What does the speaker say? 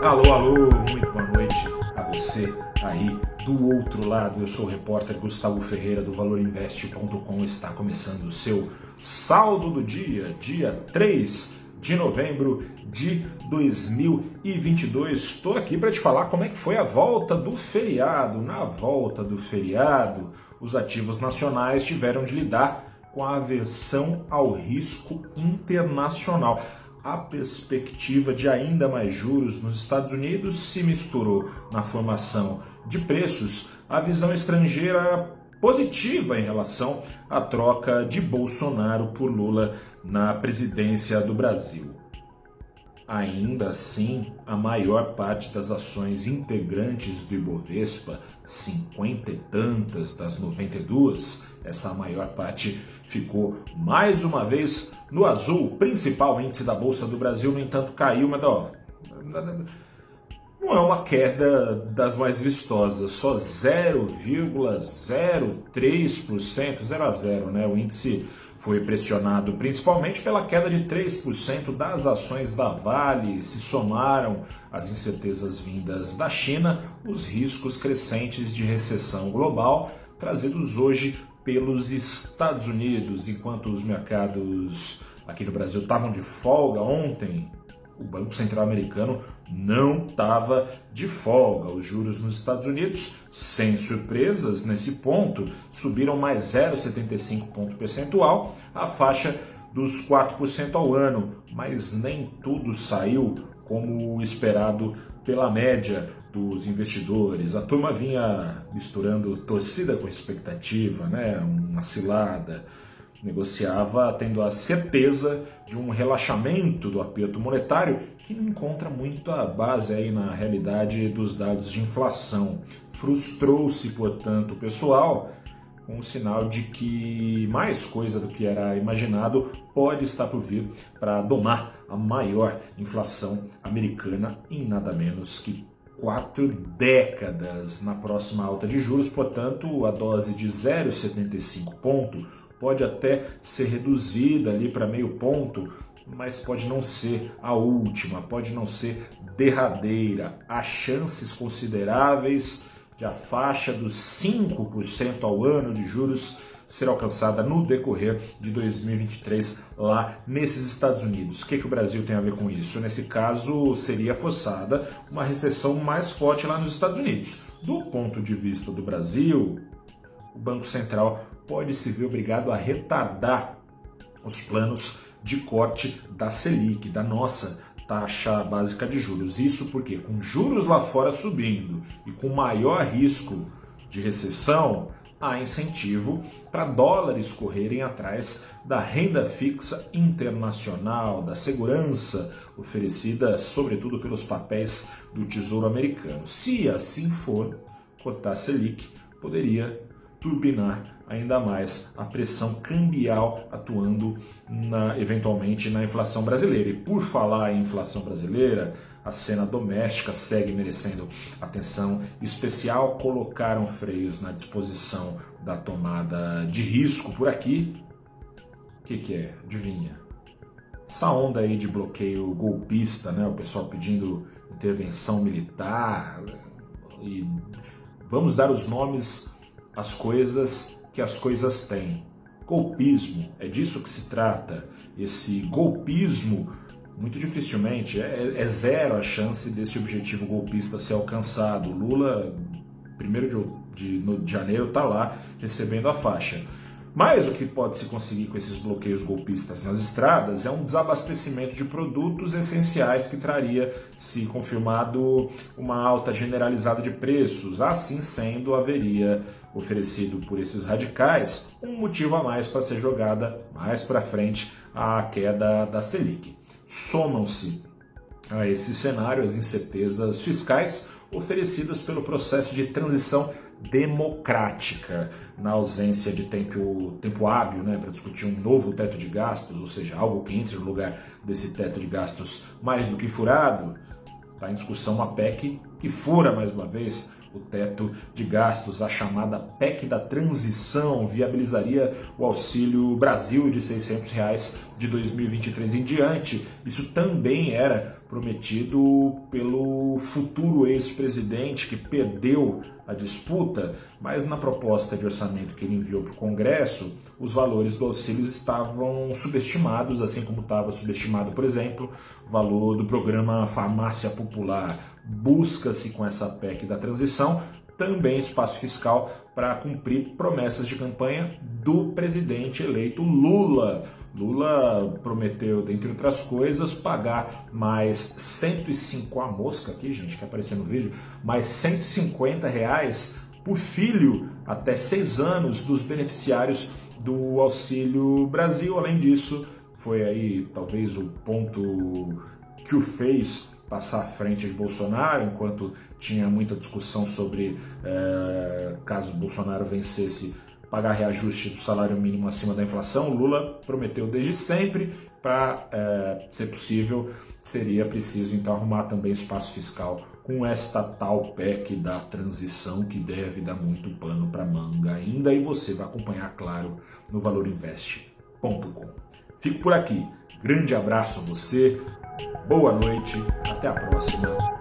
Alô, alô, muito boa noite a você aí do outro lado. Eu sou o repórter Gustavo Ferreira do ValorInvest.com. Está começando o seu saldo do dia, dia 3 de novembro de 2022. Estou aqui para te falar como é que foi a volta do feriado. Na volta do feriado, os ativos nacionais tiveram de lidar com a aversão ao risco internacional a perspectiva de ainda mais juros nos Estados Unidos se misturou na formação de preços a visão estrangeira positiva em relação à troca de Bolsonaro por Lula na presidência do Brasil. Ainda assim, a maior parte das ações integrantes do Ibovespa, cinquenta e tantas das 92, essa maior parte ficou mais uma vez no azul. Principal índice da Bolsa do Brasil, no entanto, caiu, mas ó, não é uma queda das mais vistosas, só 0,03%, 0 a 0, né? O índice foi pressionado principalmente pela queda de 3% das ações da Vale, se somaram as incertezas vindas da China, os riscos crescentes de recessão global trazidos hoje pelos Estados Unidos, enquanto os mercados aqui no Brasil estavam de folga ontem, o Banco Central Americano não estava de folga. Os juros nos Estados Unidos, sem surpresas nesse ponto, subiram mais 0,75 ponto percentual, a faixa dos 4% ao ano, mas nem tudo saiu como esperado pela média dos investidores. A turma vinha misturando torcida com expectativa, né? uma cilada negociava tendo a certeza de um relaxamento do aperto monetário que não encontra muito a base aí na realidade dos dados de inflação. Frustrou-se, portanto, o pessoal com o sinal de que mais coisa do que era imaginado pode estar por vir para domar a maior inflação americana em nada menos que quatro décadas na próxima alta de juros, portanto, a dose de 0,75 ponto pode até ser reduzida ali para meio ponto, mas pode não ser a última, pode não ser derradeira. Há chances consideráveis de a faixa dos 5% ao ano de juros ser alcançada no decorrer de 2023 lá nesses Estados Unidos. O que, que o Brasil tem a ver com isso? Nesse caso, seria forçada uma recessão mais forte lá nos Estados Unidos. Do ponto de vista do Brasil, o Banco Central pode se ver obrigado a retardar os planos de corte da Selic, da nossa taxa básica de juros. Isso porque, com juros lá fora subindo e com maior risco de recessão, há incentivo para dólares correrem atrás da renda fixa internacional, da segurança oferecida sobretudo pelos papéis do Tesouro Americano. Se assim for, cortar Selic poderia turbinar ainda mais a pressão cambial atuando na, eventualmente na inflação brasileira. E por falar em inflação brasileira, a cena doméstica segue merecendo atenção especial. Colocaram freios na disposição da tomada de risco por aqui. O que, que é? Adivinha? Essa onda aí de bloqueio golpista, né? O pessoal pedindo intervenção militar e vamos dar os nomes as coisas que as coisas têm. Golpismo, é disso que se trata. Esse golpismo, muito dificilmente, é, é zero a chance desse objetivo golpista ser alcançado. Lula, primeiro de, de, de janeiro, está lá recebendo a faixa. Mas o que pode se conseguir com esses bloqueios golpistas nas estradas é um desabastecimento de produtos essenciais que traria, se confirmado, uma alta generalizada de preços. Assim sendo, haveria oferecido por esses radicais um motivo a mais para ser jogada mais para frente a queda da Selic. Somam-se a esse cenário as incertezas fiscais oferecidas pelo processo de transição democrática, na ausência de tempo, tempo hábil né, para discutir um novo teto de gastos, ou seja, algo que entre no lugar desse teto de gastos mais do que furado, está em discussão uma PEC que fura mais uma vez o teto de gastos, a chamada PEC da transição, viabilizaria o Auxílio Brasil de 600 reais de 2023 em diante. Isso também era prometido pelo futuro ex-presidente que perdeu a disputa, mas na proposta de orçamento que ele enviou para o Congresso, os valores do auxílio estavam subestimados, assim como estava subestimado, por exemplo, o valor do programa Farmácia Popular. Busca-se com essa PEC da transição também espaço fiscal para cumprir promessas de campanha do presidente eleito Lula. Lula prometeu, dentre outras coisas, pagar mais 105 a mosca aqui, gente, que apareceu no vídeo, mais 150 reais por filho até seis anos dos beneficiários do Auxílio Brasil. Além disso, foi aí talvez o ponto que o fez passar à frente de Bolsonaro, enquanto tinha muita discussão sobre é, caso Bolsonaro vencesse pagar reajuste do salário mínimo acima da inflação. Lula prometeu desde sempre para é, ser possível seria preciso então arrumar também espaço fiscal com esta tal PEC da transição que deve dar muito pano para manga ainda e você vai acompanhar, claro, no valorinvest.com. Fico por aqui. Grande abraço a você, boa noite, até a próxima.